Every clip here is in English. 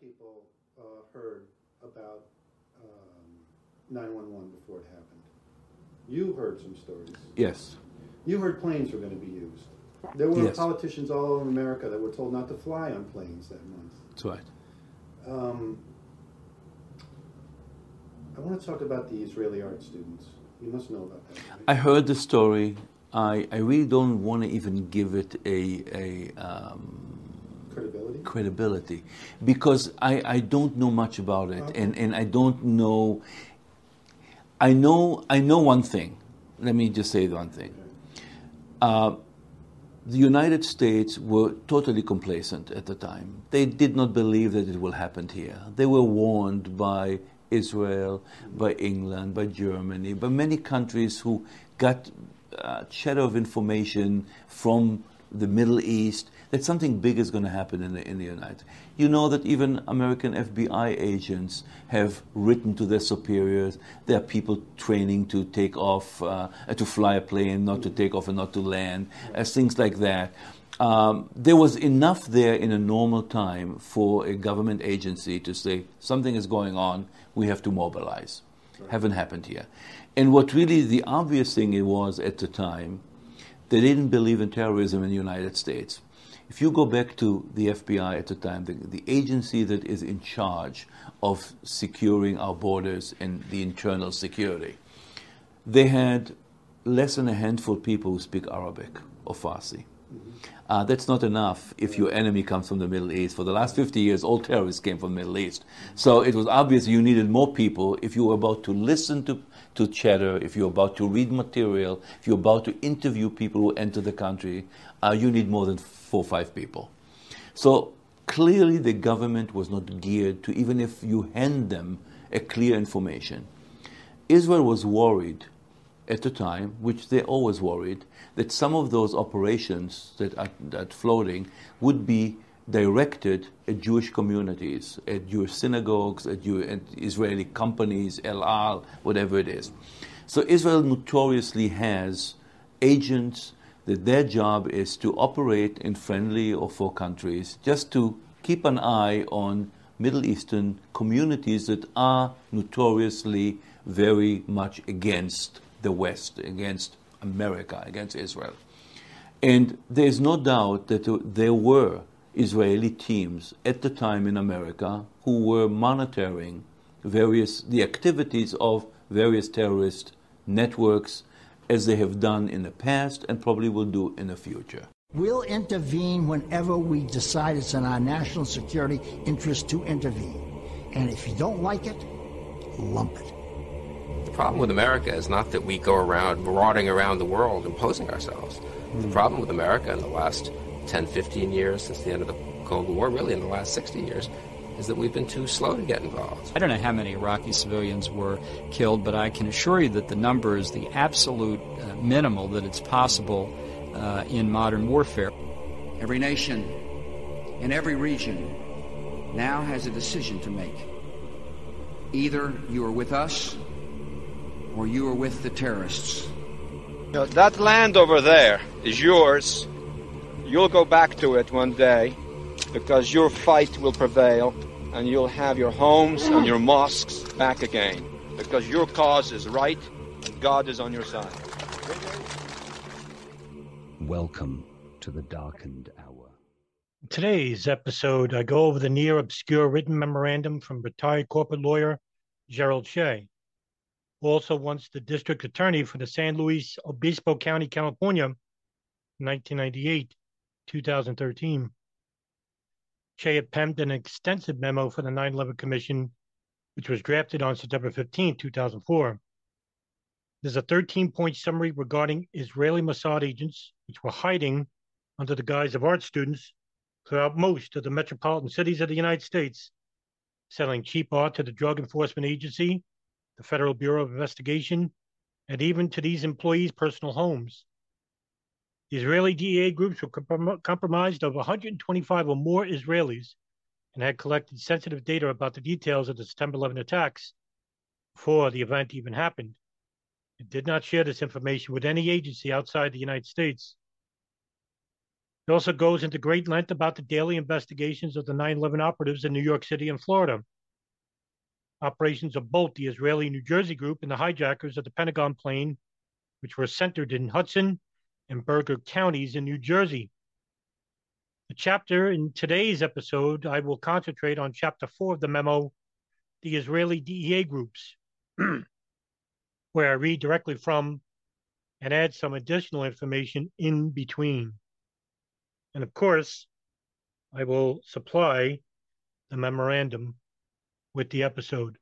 of people uh, heard about um, 911 before it happened. You heard some stories. Yes. You heard planes were going to be used. There were Yes. politicians all over America that were told not to fly on planes that month. That's right. Um, I want to talk about the Israeli art students. You must know about that. right? I heard the story. I, I really don't want to even give it a, a um, Credibility? credibility because I, I don't know much about it Okay. and, and I don't know I know I know one thing. Let me just say one thing. Uh, the United States were totally complacent at the time. They did not believe that it will happen here. They were warned by Israel, by England, by Germany, by many countries who got uh, shadow of information from the Middle East that something big is going to happen in the, in the United. States. You know that even American FBI agents have written to their superiors. There are people training to take off, uh, to fly a plane, not to take off and not to land, as things like that. Um, there was enough there in a normal time for a government agency to say something is going on, we have to mobilize. Haven't happened here. And what really the obvious thing it was at the time, they didn't believe in terrorism in the United States. If you go back to the FBI at the time, the, the agency that is in charge of securing our borders and the internal security, they had less than a handful of people who speak Arabic or Farsi. Uh, that's not enough if your enemy comes from the Middle East. For the last 50 years, all terrorists came from the Middle East. So it was obvious you needed more people if you were about to listen to, to chatter, if you're about to read material, if you're about to interview people who enter the country, uh, you need more than four or five people. So clearly the government was not geared to, even if you hand them a clear information. Israel was worried at the time, which they always worried, that some of those operations that are that floating would be directed at Jewish communities, at Jewish synagogues, at, Jew, at Israeli companies, El Al, whatever it is. So Israel notoriously has agents that their job is to operate in friendly or foe countries, just to keep an eye on Middle Eastern communities that are notoriously very much against the West, against America, against Israel. And there's no doubt that there were Israeli teams at the time in America who were monitoring various the activities of various terrorist networks as they have done in the past and probably will do in the future. We'll intervene whenever we decide it's in our national security interest to intervene. And if you don't like it, lump it. The problem with America is not that we go around marauding around the world imposing ourselves. The hmm. problem with America in the last 10, 15 years since the end of the Cold War, really in the last 60 years, is that we've been too slow to get involved. I don't know how many Iraqi civilians were killed, but I can assure you that the number is the absolute uh, minimal that it's possible uh, in modern warfare. Every nation in every region now has a decision to make. Either you are with us or you are with the terrorists. You know, that land over there is yours. You'll go back to it one day because your fight will prevail and you'll have your homes and your mosques back again because your cause is right and God is on your side. Welcome to the darkened hour. Today's episode, I go over the near obscure written memorandum from retired corporate lawyer Gerald Shea, also once the district attorney for the San Luis Obispo County, California, 1998 2013. Had penned an extensive memo for the 9 11 Commission, which was drafted on September 15, 2004. There's a 13 point summary regarding Israeli Mossad agents, which were hiding under the guise of art students throughout most of the metropolitan cities of the United States, selling cheap art to the Drug Enforcement Agency, the Federal Bureau of Investigation, and even to these employees' personal homes. Israeli DEA groups were compromised of 125 or more Israelis and had collected sensitive data about the details of the September 11 attacks before the event even happened. It did not share this information with any agency outside the United States. It also goes into great length about the daily investigations of the 9 11 operatives in New York City and Florida. Operations of both the Israeli New Jersey group and the hijackers of the Pentagon plane, which were centered in Hudson and Bergen counties in New Jersey. The chapter in today's episode, I will concentrate on chapter four of the memo, the Israeli DEA groups, where I read directly from and add some additional information in between. And of course, I will supply the memorandum with the episode.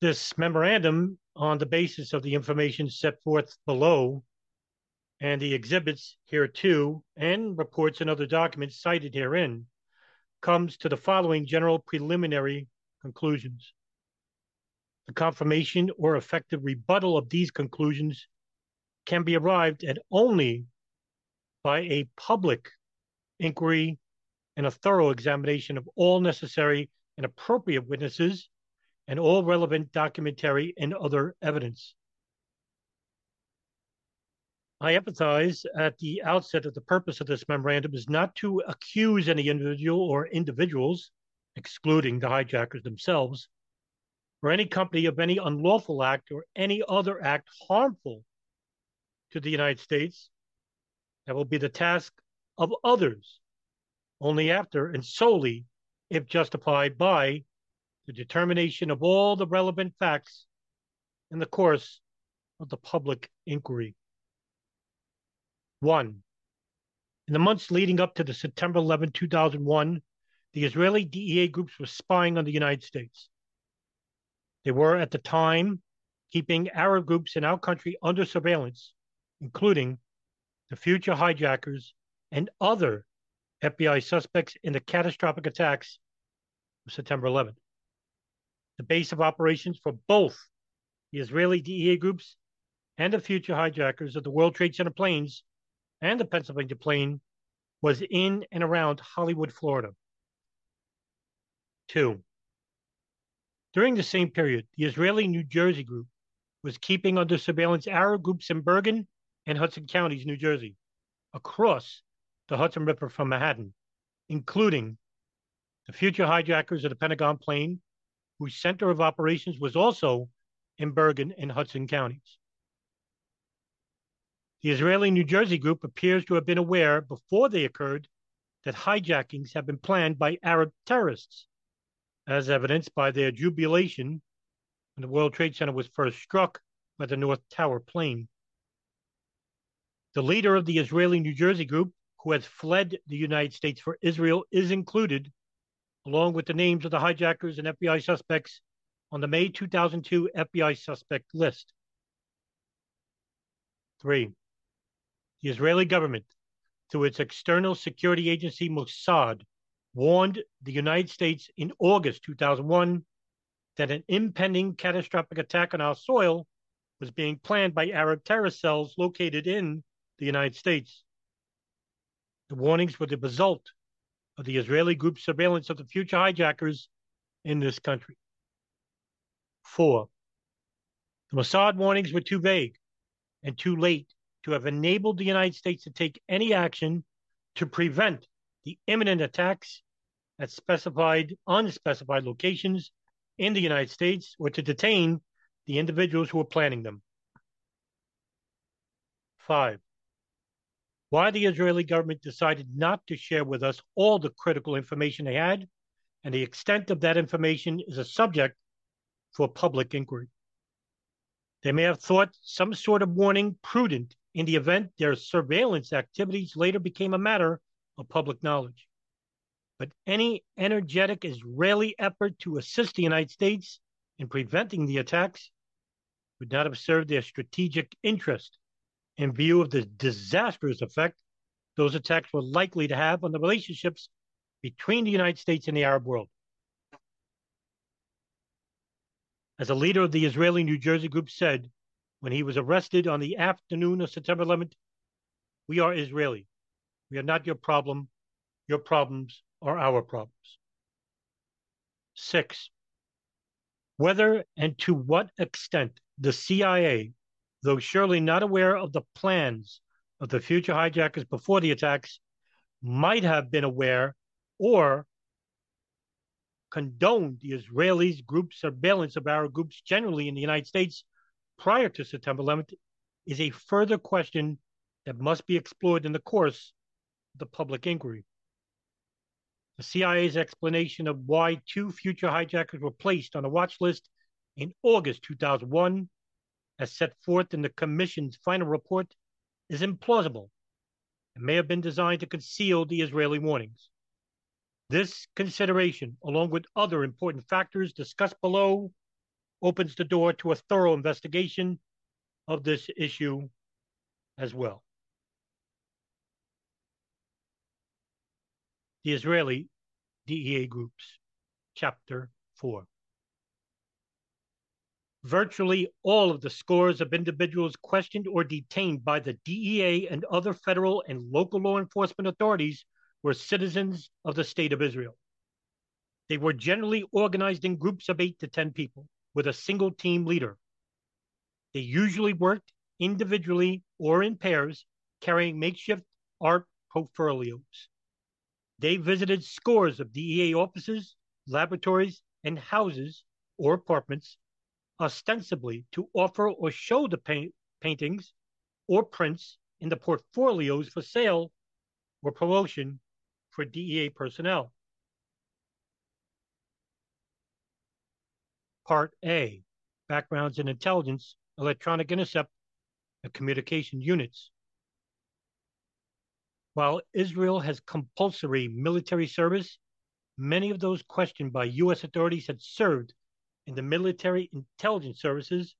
This memorandum, on the basis of the information set forth below and the exhibits here too, and reports and other documents cited herein, comes to the following general preliminary conclusions. The confirmation or effective rebuttal of these conclusions can be arrived at only by a public inquiry and a thorough examination of all necessary and appropriate witnesses and all relevant documentary and other evidence. I emphasize at the outset that the purpose of this memorandum is not to accuse any individual or individuals, excluding the hijackers themselves, or any company of any unlawful act or any other act harmful to the United States that will be the task of others only after and solely if justified by the determination of all the relevant facts in the course of the public inquiry. One, in the months leading up to the September 11, 2001, the Israeli DEA groups were spying on the United States. They were at the time keeping Arab groups in our country under surveillance, including the future hijackers and other FBI suspects in the catastrophic attacks of September 11th. The base of operations for both the Israeli DEA groups and the future hijackers of the World Trade Center planes and the Pennsylvania plane was in and around Hollywood, Florida. Two, during the same period, the Israeli New Jersey group was keeping under surveillance Arab groups in Bergen and Hudson counties, New Jersey, across the Hudson River from Manhattan, including the future hijackers of the Pentagon plane, whose center of operations was also in Bergen and Hudson counties. The Israeli New Jersey group appears to have been aware before they occurred that hijackings had been planned by Arab terrorists, as evidenced by their jubilation when the World Trade Center was first struck by the North Tower plane. The leader of the Israeli New Jersey group, who has fled the United States for Israel, is included, along with the names of the hijackers and FBI suspects, on the May 2002 FBI suspect list. Three, the Israeli government, through its external security agency Mossad, warned the United States in August 2001 that an impending catastrophic attack on our soil was being planned by Arab terrorist cells located in the United States. The warnings were the result of the Israeli group's surveillance of the future hijackers in this country. Four, the Mossad warnings were too vague and too late to have enabled the United States to take any action to prevent the imminent attacks at specified, unspecified locations in the United States or to detain the individuals who were planning them. Five, why the Israeli government decided not to share with us all the critical information they had, and the extent of that information is a subject for public inquiry. They may have thought some sort of warning prudent in the event their surveillance activities later became a matter of public knowledge. But any energetic Israeli effort to assist the United States in preventing the attacks would not have served their strategic interest in view of the disastrous effect those attacks were likely to have on the relationships between the United States and the Arab world. As a leader of the Israeli New Jersey group said, when he was arrested on the afternoon of September 11th, we are Israeli. We are not your problem. Your problems are our problems. Six, whether and to what extent the CIA, though surely not aware of the plans of the future hijackers before the attacks might have been aware or condoned the Israelis' group surveillance of our groups generally in the United States prior to September 11th is a further question that must be explored in the course of the public inquiry. The CIA's explanation of why two future hijackers were placed on a watch list in August 2001, as set forth in the Commission's final report, is implausible and may have been designed to conceal the Israeli warnings. This consideration, along with other important factors discussed below, opens the door to a thorough investigation of this issue as well. The Israeli DEA Groups, Chapter 4. Virtually all of the scores of individuals questioned or detained by the DEA and other federal and local law enforcement authorities were citizens of the State of Israel. They were generally organized in groups of eight to 10 people with a single team leader. They usually worked individually or in pairs, carrying makeshift art portfolios. They visited scores of DEA offices, laboratories, and houses or apartments, ostensibly to offer or show the paint- paintings or prints in the portfolios for sale or promotion for DEA personnel. Part A Backgrounds in Intelligence, Electronic Intercept, and Communication Units. While Israel has compulsory military service, many of those questioned by U.S. authorities had served in the military intelligence services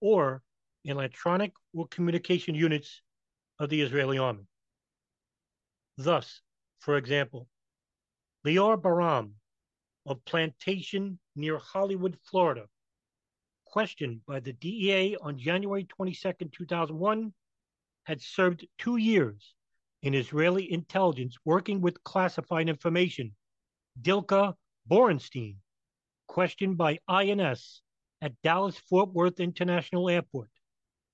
or electronic or communication units of the Israeli army. Thus, for example, Lior Baram of Plantation near Hollywood, Florida, questioned by the DEA on January 22, 2001, had served two years in Israeli intelligence working with classified information. Dilka Borenstein, questioned by INS at Dallas Fort Worth International Airport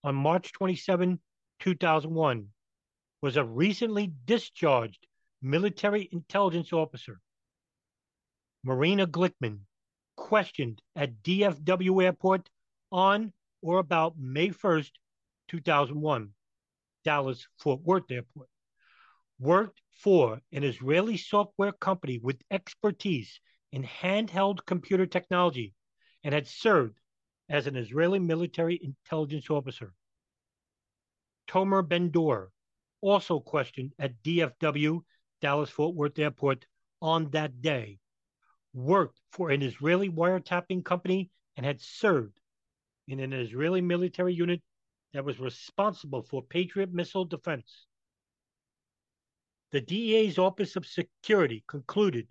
on March 27, 2001, was a recently discharged military intelligence officer. Marina Glickman, questioned at DFW Airport on or about May 1st, 2001, Dallas Fort Worth Airport worked for an Israeli software company with expertise in handheld computer technology and had served as an Israeli military intelligence officer. Tomer Ben-Dor, also questioned at DFW, Dallas Fort Worth Airport, on that day, worked for an Israeli wiretapping company and had served in an Israeli military unit that was responsible for Patriot missile defense. The DEA's Office of Security concluded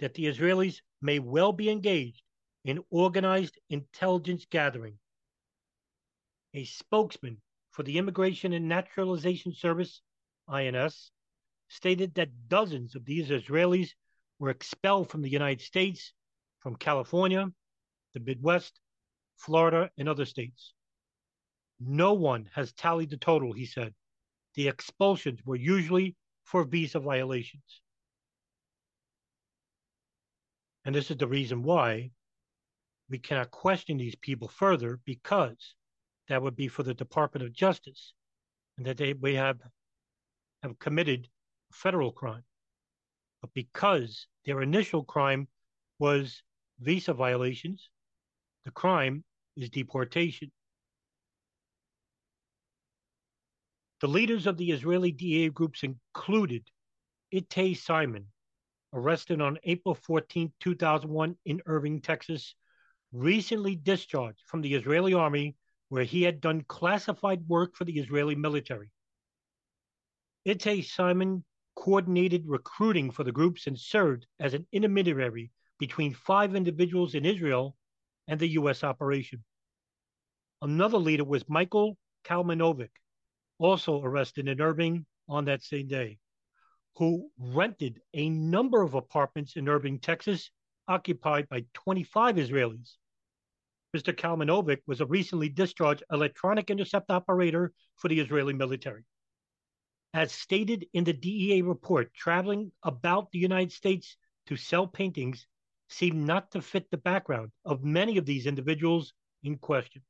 that the Israelis may well be engaged in organized intelligence gathering. A spokesman for the Immigration and Naturalization Service, INS, stated that dozens of these Israelis were expelled from the United States, from California, the Midwest, Florida, and other states. No one has tallied the total, he said. The expulsions were usually for visa violations. And this is the reason why we cannot question these people further because that would be for the Department of Justice and that they we have have committed a federal crime. But because their initial crime was visa violations, the crime is deportation. The leaders of the Israeli DA groups included Itay Simon, arrested on April 14, 2001 in Irving, Texas, recently discharged from the Israeli army where he had done classified work for the Israeli military. Itay Simon coordinated recruiting for the groups and served as an intermediary between five individuals in Israel and the U.S. operation. Another leader was Michael Kalmanovic, also arrested in Irving on that same day, who rented a number of apartments in Irving, Texas, occupied by 25 Israelis. Mr. Kalmanovic was a recently discharged electronic intercept operator for the Israeli military. As stated in the DEA report, traveling about the United States to sell paintings seemed not to fit the background of many of these individuals in question.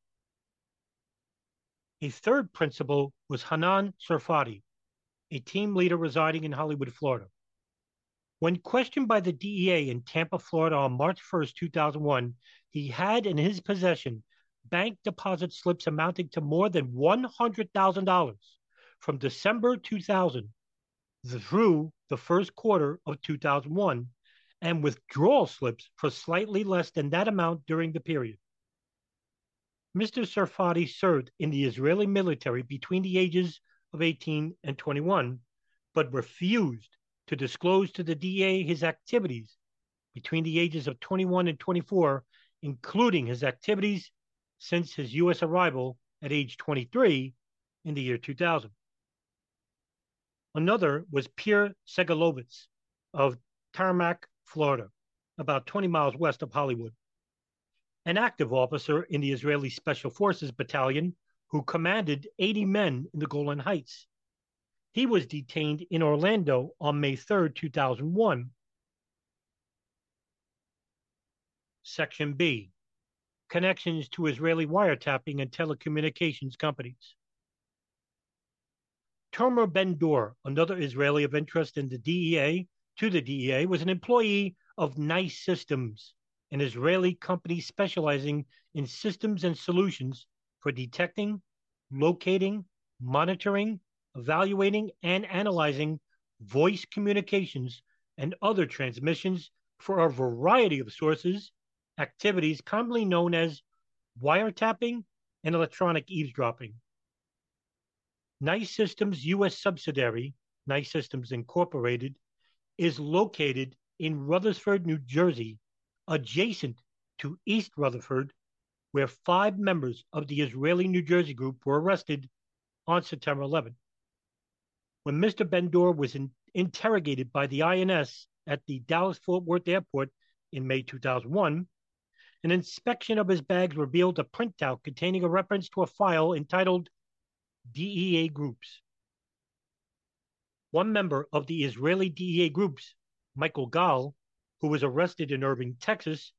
A third principal was Hanan Sarfati, a team leader residing in Hollywood, Florida. When questioned by the DEA in Tampa, Florida on March 1st, 2001, he had in his possession bank deposit slips amounting to more than $100,000 from December 2000 through the first quarter of 2001 and withdrawal slips for slightly less than that amount during the period. Mr. Sarfati served in the Israeli military between the ages of 18 and 21, but refused to disclose to the DA his activities between the ages of 21 and 24, including his activities since his U.S. arrival at age 23 in the year 2000. Another was Peer Segalovitz of Tamarac, Florida, about 20 miles west of Hollywood an active officer in the Israeli Special Forces Battalion who commanded 80 men in the Golan Heights. He was detained in Orlando on May 3, 2001. Section B Connections to Israeli wiretapping and telecommunications companies. Tomer Ben Dor, another Israeli of interest in the DEA, to the DEA, was an employee of NICE Systems, an Israeli company specializing in systems and solutions for detecting, locating, monitoring, evaluating, and analyzing voice communications and other transmissions for a variety of sources, activities commonly known as wiretapping and electronic eavesdropping. NICE Systems U.S. subsidiary, NICE Systems Incorporated, is located in Rutherford, New Jersey, adjacent to East Rutherford, where five members of the Israeli New Jersey group were arrested on September 11. When Mr. Ben-Dor was in, interrogated by the INS at the Dallas Fort Worth airport in May 2001, an inspection of his bags revealed a printout containing a reference to a file entitled DEA Groups. One member of the Israeli DEA groups, Michael Gal, who was arrested in Irving, Texas,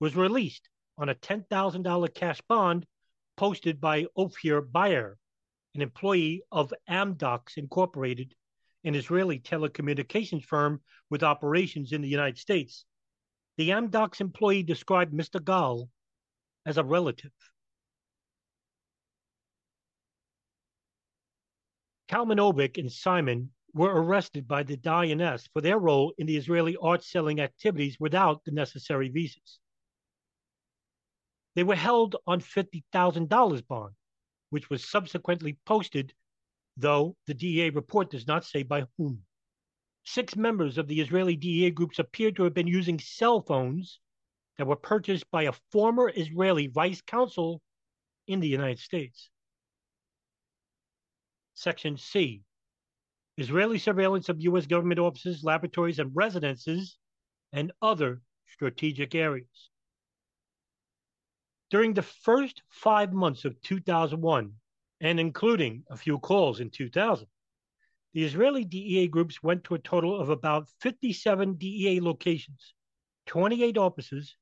was released on a $10,000 cash bond posted by Ophir Bayer, an employee of Amdocs Incorporated, an Israeli telecommunications firm with operations in the United States. The Amdocs employee described Mr. Gal as a relative. Kalmanovic and Simon were arrested by the INS for their role in the Israeli art selling activities without the necessary visas. They were held on $50,000 bond, which was subsequently posted, though the DEA report does not say by whom. Six members of the Israeli DEA groups appeared to have been using cell phones that were purchased by a former Israeli vice consul in the United States. Section C Israeli surveillance of U.S. government offices, laboratories, and residences, and other strategic areas. During the first five months of 2001, and including a few calls in 2000, the Israeli DEA groups went to a total of about 57 DEA locations, 28 offices,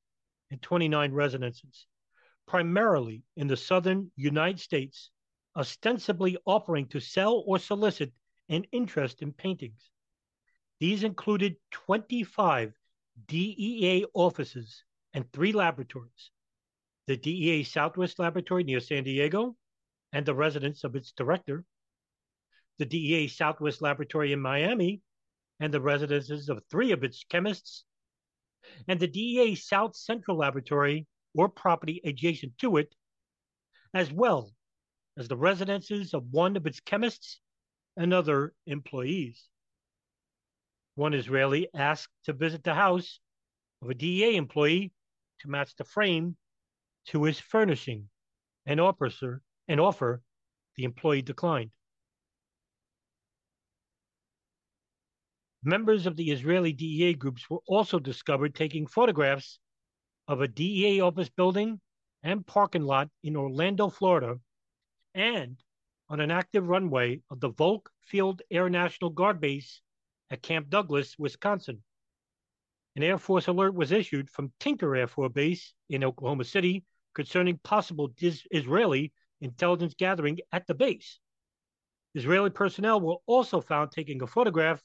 and 29 residences, primarily in the southern United States, ostensibly offering to sell or solicit an interest in paintings. These included 25 DEA offices and three laboratories the DEA Southwest Laboratory near San Diego and the residence of its director, the DEA Southwest Laboratory in Miami and the residences of three of its chemists, and the DEA South Central Laboratory or property adjacent to it, as well as the residences of one of its chemists and other employees. One Israeli asked to visit the house of a DEA employee to match the frame to his furnishing. An officer, an offer, the employee declined. Members of the Israeli DEA groups were also discovered taking photographs of a DEA office building and parking lot in Orlando, Florida, and on an active runway of the Volk Field Air National Guard Base at Camp Douglas, Wisconsin. An Air Force alert was issued from Tinker Air Force Base in Oklahoma City concerning possible dis- Israeli intelligence gathering at the base. Israeli personnel were also found taking a photograph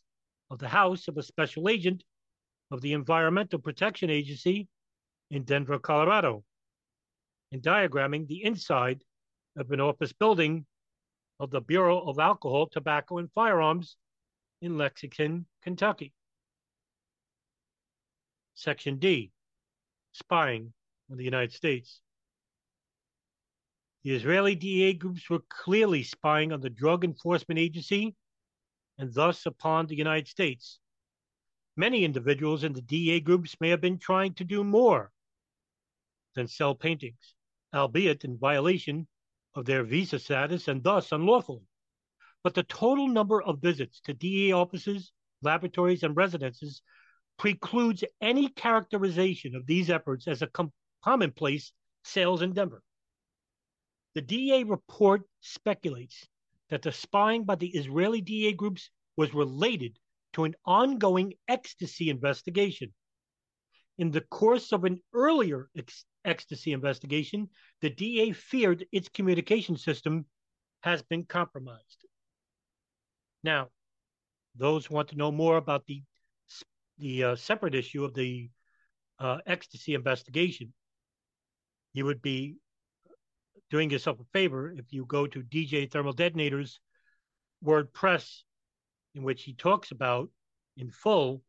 of the house of a special agent of the Environmental Protection Agency in Denver, Colorado, and diagramming the inside of an office building of the Bureau of Alcohol, Tobacco, and Firearms in Lexington, Kentucky. Section D Spying on the United States. The Israeli DA groups were clearly spying on the Drug Enforcement Agency and thus upon the United States. Many individuals in the DA groups may have been trying to do more than sell paintings, albeit in violation of their visa status and thus unlawfully. But the total number of visits to DA offices, laboratories, and residences precludes any characterization of these efforts as a com- commonplace sales endeavor. The DA report speculates that the spying by the Israeli DA groups was related to an ongoing ecstasy investigation. In the course of an earlier ex- ecstasy investigation, the DA feared its communication system has been compromised. Now, those who want to know more about the the uh, separate issue of the uh, ecstasy investigation, you would be doing yourself a favor if you go to DJ Thermal Detonator's WordPress, in which he talks about in full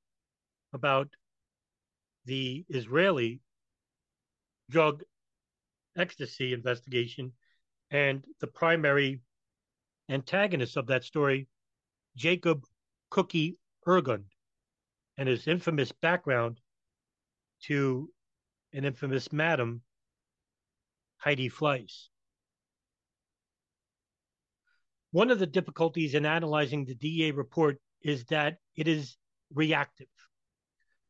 about the Israeli drug ecstasy investigation and the primary antagonist of that story, Jacob Cookie Orgad, and his infamous background to an infamous madam, Heidi Fleiss. One of the difficulties in analyzing the DEA report is that it is reactive.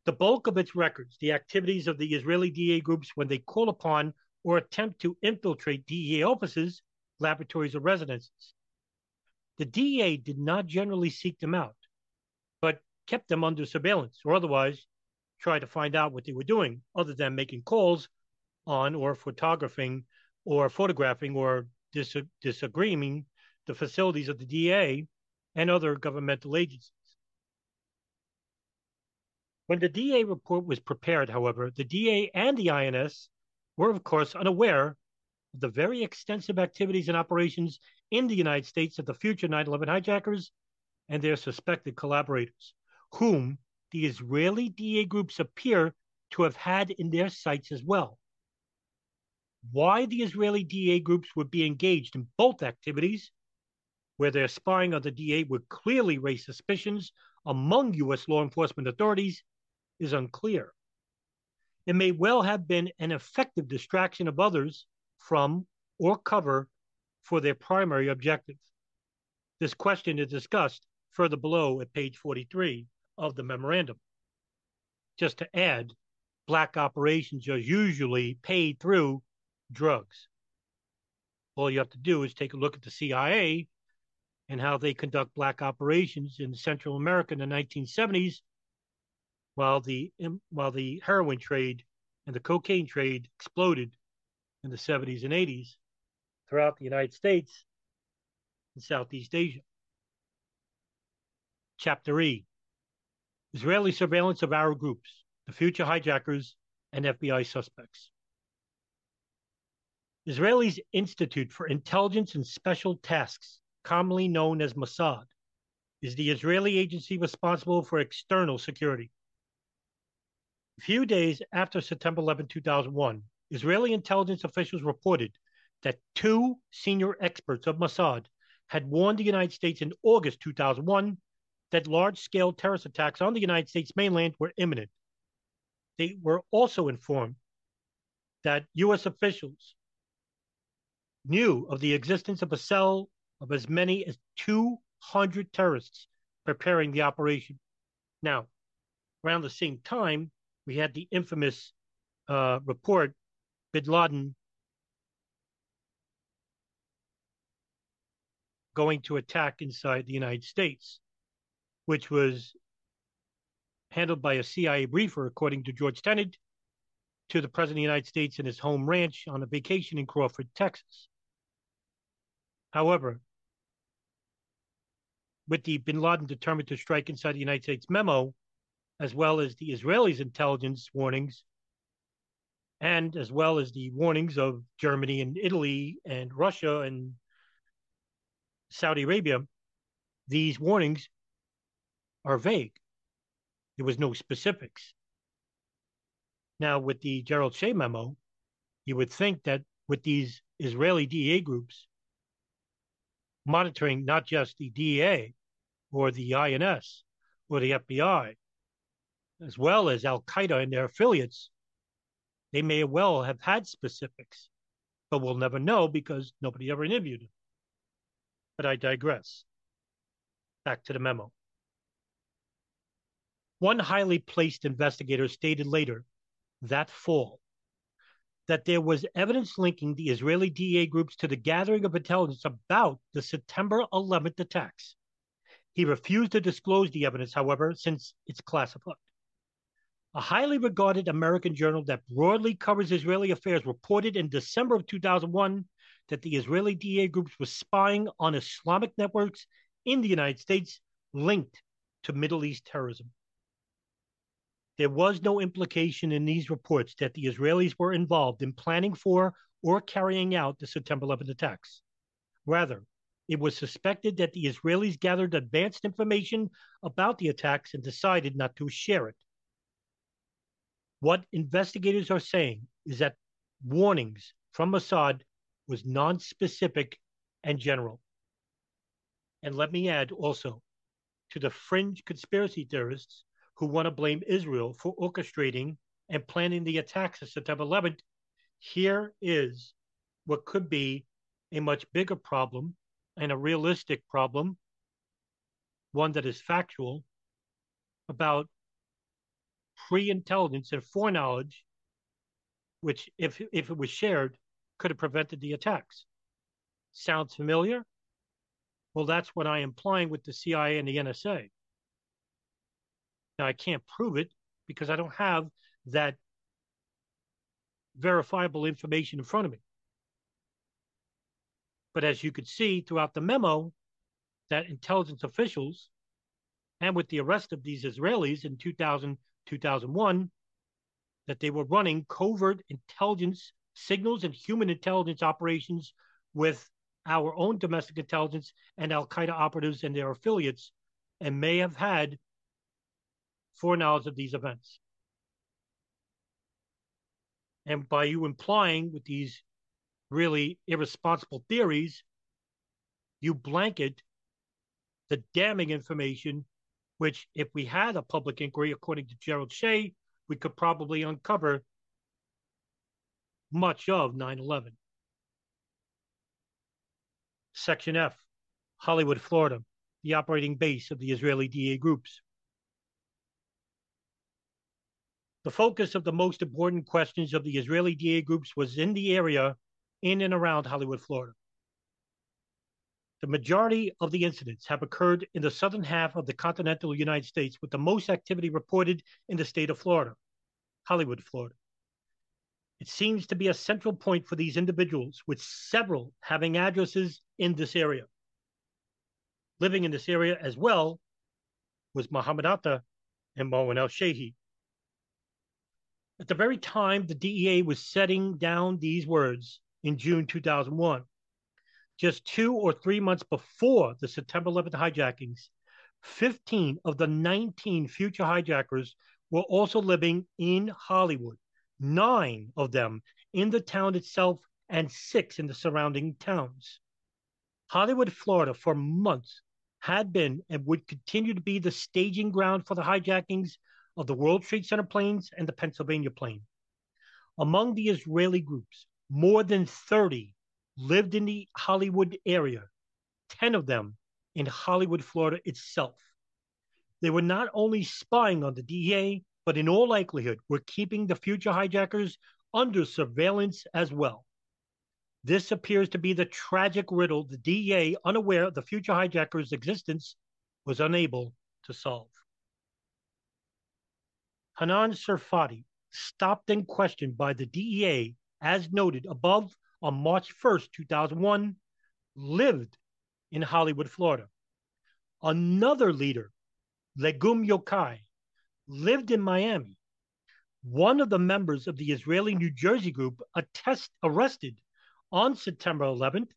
The bulk of its records, the activities of the Israeli DEA groups when they call upon or attempt to infiltrate DEA offices, laboratories, or residences. The DEA did not generally seek them out, but kept them under surveillance or otherwise try to find out what they were doing, other than making calls on or photographing or photographing or dis- disagreeing the facilities of the DA and other governmental agencies. When the DA report was prepared, however, the DA and the INS were, of course, unaware of the very extensive activities and operations in the United States of the future 9 11 hijackers and their suspected collaborators, whom the Israeli DA groups appear to have had in their sights as well. Why the Israeli DA groups would be engaged in both activities, where their spying on the DA would clearly raise suspicions among U.S. law enforcement authorities, is unclear. It may well have been an effective distraction of others from or cover for their primary objective. This question is discussed further below at page 43 of the memorandum. Just to add, black operations are usually paid through drugs. All you have to do is take a look at the CIA and how they conduct black operations in Central America in the 1970s while the while the heroin trade and the cocaine trade exploded in the 70s and 80s throughout the United States and Southeast Asia. Chapter E Israeli surveillance of our groups, the future hijackers, and FBI suspects. Israelis Institute for Intelligence and Special Tasks, commonly known as Mossad, is the Israeli agency responsible for external security. A few days after September 11, 2001, Israeli intelligence officials reported that two senior experts of Mossad had warned the United States in August 2001 that large scale terrorist attacks on the United States mainland were imminent. They were also informed that U.S. officials knew of the existence of a cell of as many as 200 terrorists preparing the operation. Now, around the same time, we had the infamous uh, report Bin Laden going to attack inside the United States, which was handled by a CIA briefer, according to George Tenet, to the President of the United States in his home ranch on a vacation in Crawford, Texas. However, with the bin Laden determined to strike inside the United States memo, as well as the Israelis' intelligence warnings, and as well as the warnings of Germany and Italy and Russia and Saudi Arabia, these warnings are vague. There was no specifics. Now, with the Gerald Shea memo, you would think that with these Israeli DEA groups monitoring not just the DEA or the INS or the FBI, as well as Al Qaeda and their affiliates, they may well have had specifics, but we'll never know because nobody ever interviewed them. But I digress. Back to the memo. One highly placed investigator stated later that fall that there was evidence linking the Israeli DA groups to the gathering of intelligence about the September 11th attacks. He refused to disclose the evidence, however, since it's classified. A highly regarded American journal that broadly covers Israeli affairs reported in December of 2001 that the Israeli DA groups were spying on Islamic networks in the United States linked to Middle East terrorism. There was no implication in these reports that the Israelis were involved in planning for or carrying out the September 11 attacks. Rather, it was suspected that the Israelis gathered advanced information about the attacks and decided not to share it. What investigators are saying is that warnings from Mossad was non-specific and general. And let me add also to the fringe conspiracy theorists who want to blame Israel for orchestrating and planning the attacks of September 11th, here is what could be a much bigger problem and a realistic problem, one that is factual, about pre intelligence and foreknowledge, which, if, if it was shared, could have prevented the attacks. Sounds familiar? Well, that's what I am implying with the CIA and the NSA. Now, I can't prove it because I don't have that verifiable information in front of me. But as you could see throughout the memo, that intelligence officials, and with the arrest of these Israelis in 2000, 2001, that they were running covert intelligence signals and human intelligence operations with our own domestic intelligence and Al Qaeda operatives and their affiliates, and may have had foreknowledge of these events. And by you implying with these really irresponsible theories, you blanket the damning information, which, if we had a public inquiry, according to Gerald Shea, we could probably uncover much of 9 11. Section F, Hollywood, Florida, the operating base of the Israeli DA groups. The focus of the most important questions of the Israeli DA groups was in the area in and around Hollywood, Florida. The majority of the incidents have occurred in the southern half of the continental United States, with the most activity reported in the state of Florida, Hollywood, Florida. It seems to be a central point for these individuals, with several having addresses in this area. Living in this area as well was Muhammad Atta and Marwan El Shehi. At the very time the DEA was setting down these words in June 2001, just two or three months before the September 11th hijackings, 15 of the 19 future hijackers were also living in Hollywood, nine of them in the town itself, and six in the surrounding towns. Hollywood, Florida, for months had been and would continue to be the staging ground for the hijackings of the World Trade Center planes and the Pennsylvania plane. Among the Israeli groups, more than 30 lived in the Hollywood area, 10 of them in Hollywood, Florida itself. They were not only spying on the DEA, but in all likelihood were keeping the future hijackers under surveillance as well. This appears to be the tragic riddle the DEA, unaware of the future hijackers' existence, was unable to solve. Hanan Sarfati, stopped and questioned by the DEA, as noted above on March 1st, 2001, lived in Hollywood, Florida. Another leader, Legum Yokai, lived in Miami. One of the members of the Israeli New Jersey group attest, arrested on September 11th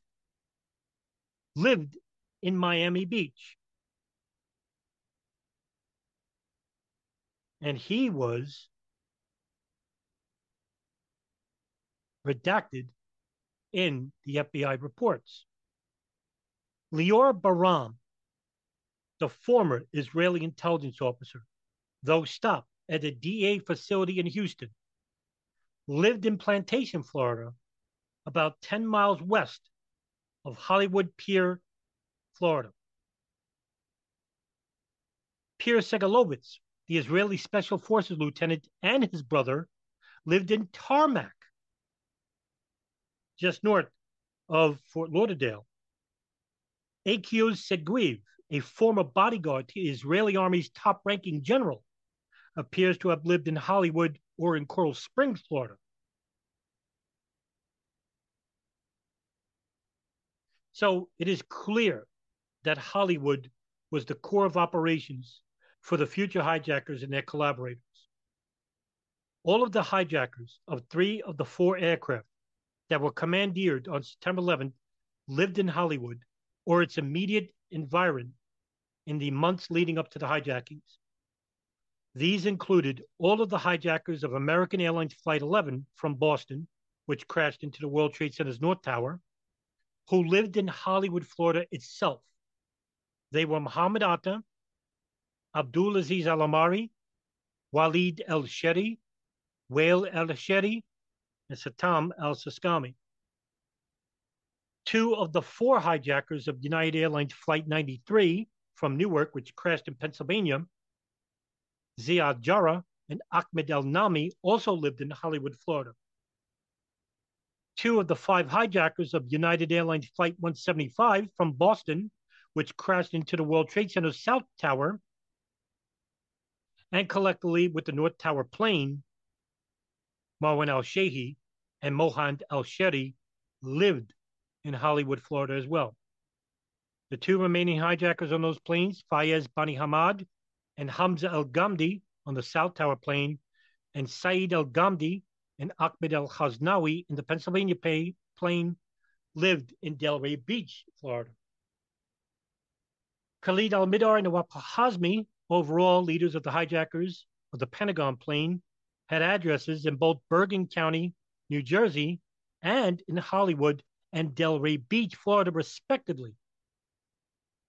lived in Miami Beach. And he was redacted in the FBI reports. Lior Baram, the former Israeli intelligence officer, though stopped at a DA facility in Houston, lived in Plantation, Florida, about 10 miles west of Hollywood Pier, Florida. Peer Segalovitz, the Israeli Special Forces lieutenant, and his brother lived in Tamarac, just north of Fort Lauderdale. Akios Seguiv, a former bodyguard to the Israeli Army's top ranking general, appears to have lived in Hollywood or in Coral Springs, Florida. So it is clear that Hollywood was the core of operations for the future hijackers and their collaborators. All of the hijackers of three of the four aircraft that were commandeered on September 11th lived in Hollywood or its immediate environment in the months leading up to the hijackings. These included all of the hijackers of American Airlines Flight 11 from Boston, which crashed into the World Trade Center's North Tower, who lived in Hollywood, Florida itself. They were Muhammad Atta, Abdul Aziz Al Amari, Walid El Shehri, Wael El Shehri, and Satam Al Saskami. Two of the four hijackers of United Airlines Flight 93 from Newark, which crashed in Pennsylvania, Ziad Jarrah and Ahmed El Nami, also lived in Hollywood, Florida. Two of the five hijackers of United Airlines Flight 175 from Boston, which crashed into the World Trade Center South Tower, and collectively with the North Tower plane, Marwan Al Shehi and Mohand Al Shehri lived in Hollywood, Florida as well. The two remaining hijackers on those planes, Fayez Bani Hamad and Hamza Al Ghamdi on the South Tower plane, and Saeed Al Ghamdi and Ahmed Al Haznawi in the Pennsylvania plane, lived in Delray Beach, Florida. Khalid Al Mihdhar and Nawaf Hazmi, overall leaders of the hijackers of the Pentagon plane, had addresses in both Bergen County, New Jersey, and in Hollywood and Delray Beach, Florida, respectively.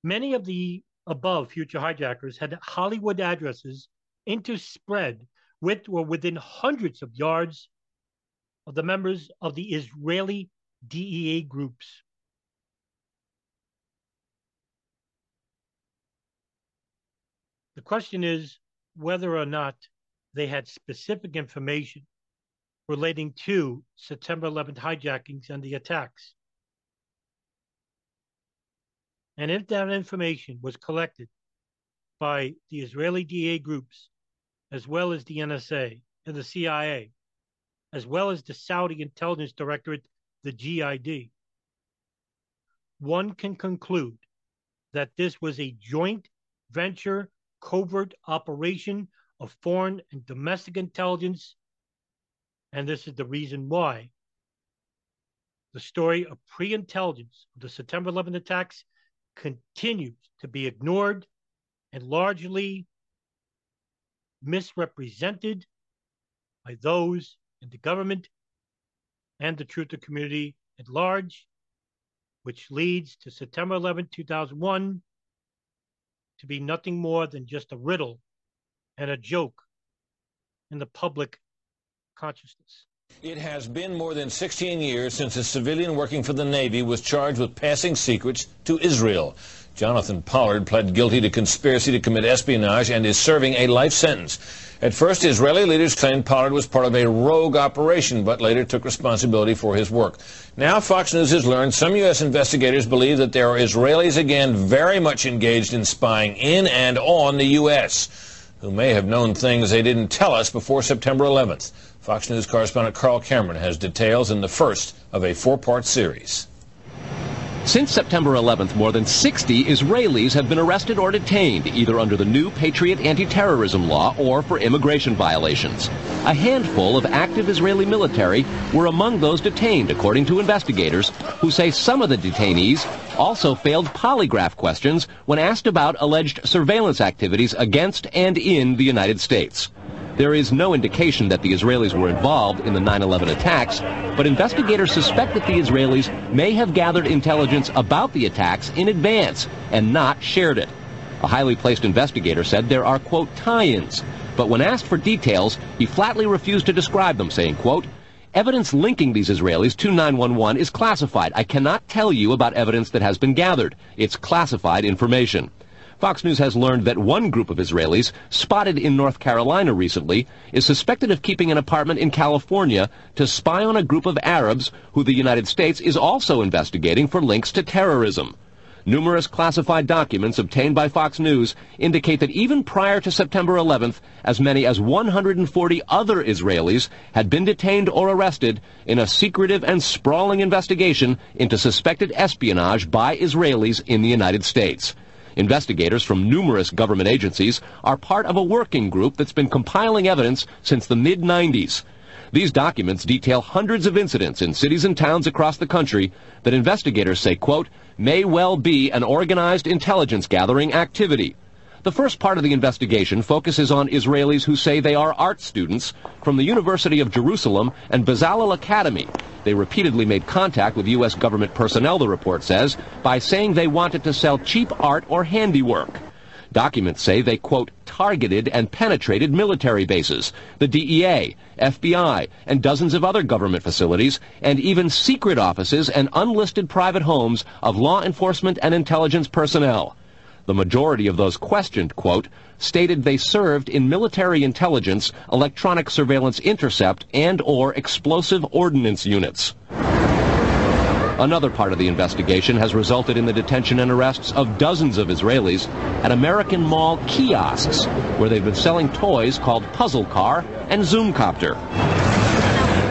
Many of the above future hijackers had Hollywood addresses interspread with or within hundreds of yards of the members of the Israeli DEA groups. The question is whether or not they had specific information relating to September 11th hijackings and the attacks. And if that information was collected by the Israeli DA groups, as well as the NSA and the CIA, as well as the Saudi Intelligence Directorate, the GID, one can conclude that this was a joint venture covert operation of foreign and domestic intelligence. And this is the reason why the story of pre intelligence of the September 11th attacks continues to be ignored and largely misrepresented by those in the government and the truther community at large, which leads to September 11, 2001, to be nothing more than just a riddle and a joke in the public consciousness. It has been more than 16 years since a civilian working for the Navy was charged with passing secrets to Israel. Jonathan Pollard pled guilty to conspiracy to commit espionage and is serving a life sentence. At first, Israeli leaders claimed Pollard was part of a rogue operation, but later took responsibility for his work. Now, Fox News has learned some U.S. investigators believe that there are Israelis again very much engaged in spying in and on the U.S., who may have known things they didn't tell us before September 11th. Fox News correspondent Carl Cameron has details in the first of a four-part series. Since September 11th, more than 60 Israelis have been arrested or detained, either under the new Patriot anti-terrorism law or for immigration violations. A handful of active Israeli military were among those detained, according to investigators, who say some of the detainees also failed polygraph questions when asked about alleged surveillance activities against and in the United States. There is no indication that the Israelis were involved in the 9-11 attacks, but investigators suspect that the Israelis may have gathered intelligence about the attacks in advance and not shared it. A highly placed investigator said there are, quote, tie-ins, but when asked for details, he flatly refused to describe them, saying, quote, Evidence linking these Israelis to 911 is classified. I cannot tell you about evidence that has been gathered. It's classified information. Fox News has learned that one group of Israelis, spotted in North Carolina recently, is suspected of keeping an apartment in California to spy on a group of Arabs who the United States is also investigating for links to terrorism. Numerous classified documents obtained by Fox News indicate that even prior to September 11th, as many as 140 other Israelis had been detained or arrested in a secretive and sprawling investigation into suspected espionage by Israelis in the United States. Investigators from numerous government agencies are part of a working group that's been compiling evidence since the mid-90s. These documents detail hundreds of incidents in cities and towns across the country that investigators say, quote, may well be an organized intelligence gathering activity. The first part of the investigation focuses on Israelis who say they are art students from the University of Jerusalem and Bezalel Academy. They repeatedly made contact with U.S. government personnel, the report says, by saying they wanted to sell cheap art or handiwork. Documents say they, quote, targeted and penetrated military bases, the DEA, FBI, and dozens of other government facilities, and even secret offices and unlisted private homes of law enforcement and intelligence personnel. The majority of those questioned, quote, stated they served in military intelligence, electronic surveillance intercept, and or explosive ordnance units. Another part of the investigation has resulted in the detention and arrests of dozens of Israelis at American Mall kiosks, where they've been selling toys called Puzzle Car and Zoomcopter.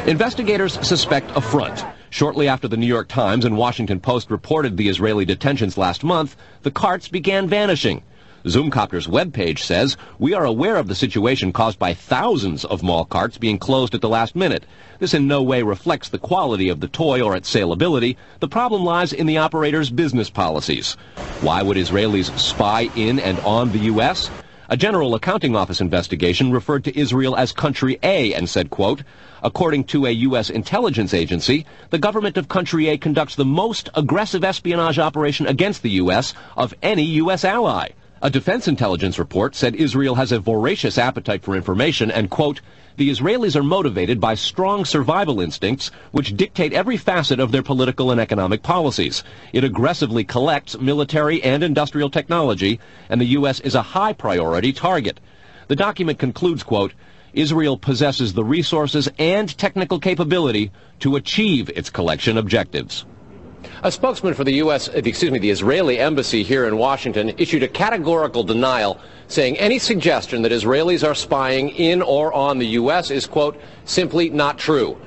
Investigators suspect a front. Shortly after the New York Times and Washington Post reported the Israeli detentions last month, the carts began vanishing. Zoomcopter's webpage says, We are aware of the situation caused by thousands of mall carts being closed at the last minute. This in no way reflects the quality of the toy or its saleability. The problem lies in the operator's business policies. Why would Israelis spy in and on the U.S.? A General Accounting Office investigation referred to Israel as Country A and said, quote, According to a U.S. intelligence agency, the government of Country A conducts the most aggressive espionage operation against the U.S. of any U.S. ally. A defense intelligence report said Israel has a voracious appetite for information and, quote, the Israelis are motivated by strong survival instincts which dictate every facet of their political and economic policies. It aggressively collects military and industrial technology, and the U.S. is a high priority target. The document concludes, quote, Israel possesses the resources and technical capability to achieve its collection objectives. A spokesman for the U.S., uh, excuse me, the Israeli embassy here in Washington issued a categorical denial saying any suggestion that Israelis are spying in or on the U.S. is, quote, simply not true.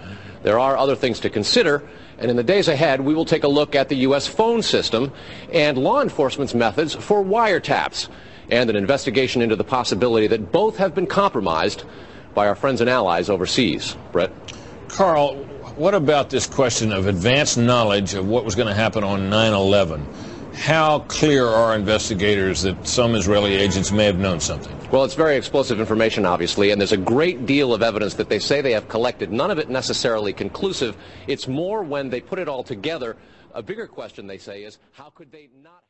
There are other things to consider, and in the days ahead, we will take a look at the U.S. phone system and law enforcement's methods for wiretaps and an investigation into the possibility that both have been compromised by our friends and allies overseas. Brett? Carl, what about this question of advanced knowledge of what was going to happen on 9-11? How clear are investigators that some Israeli agents may have known something? Well, it's very explosive information, obviously, and there's a great deal of evidence that they say they have collected. None of it necessarily conclusive. It's more when they put it all together. A bigger question, they say, is how could they not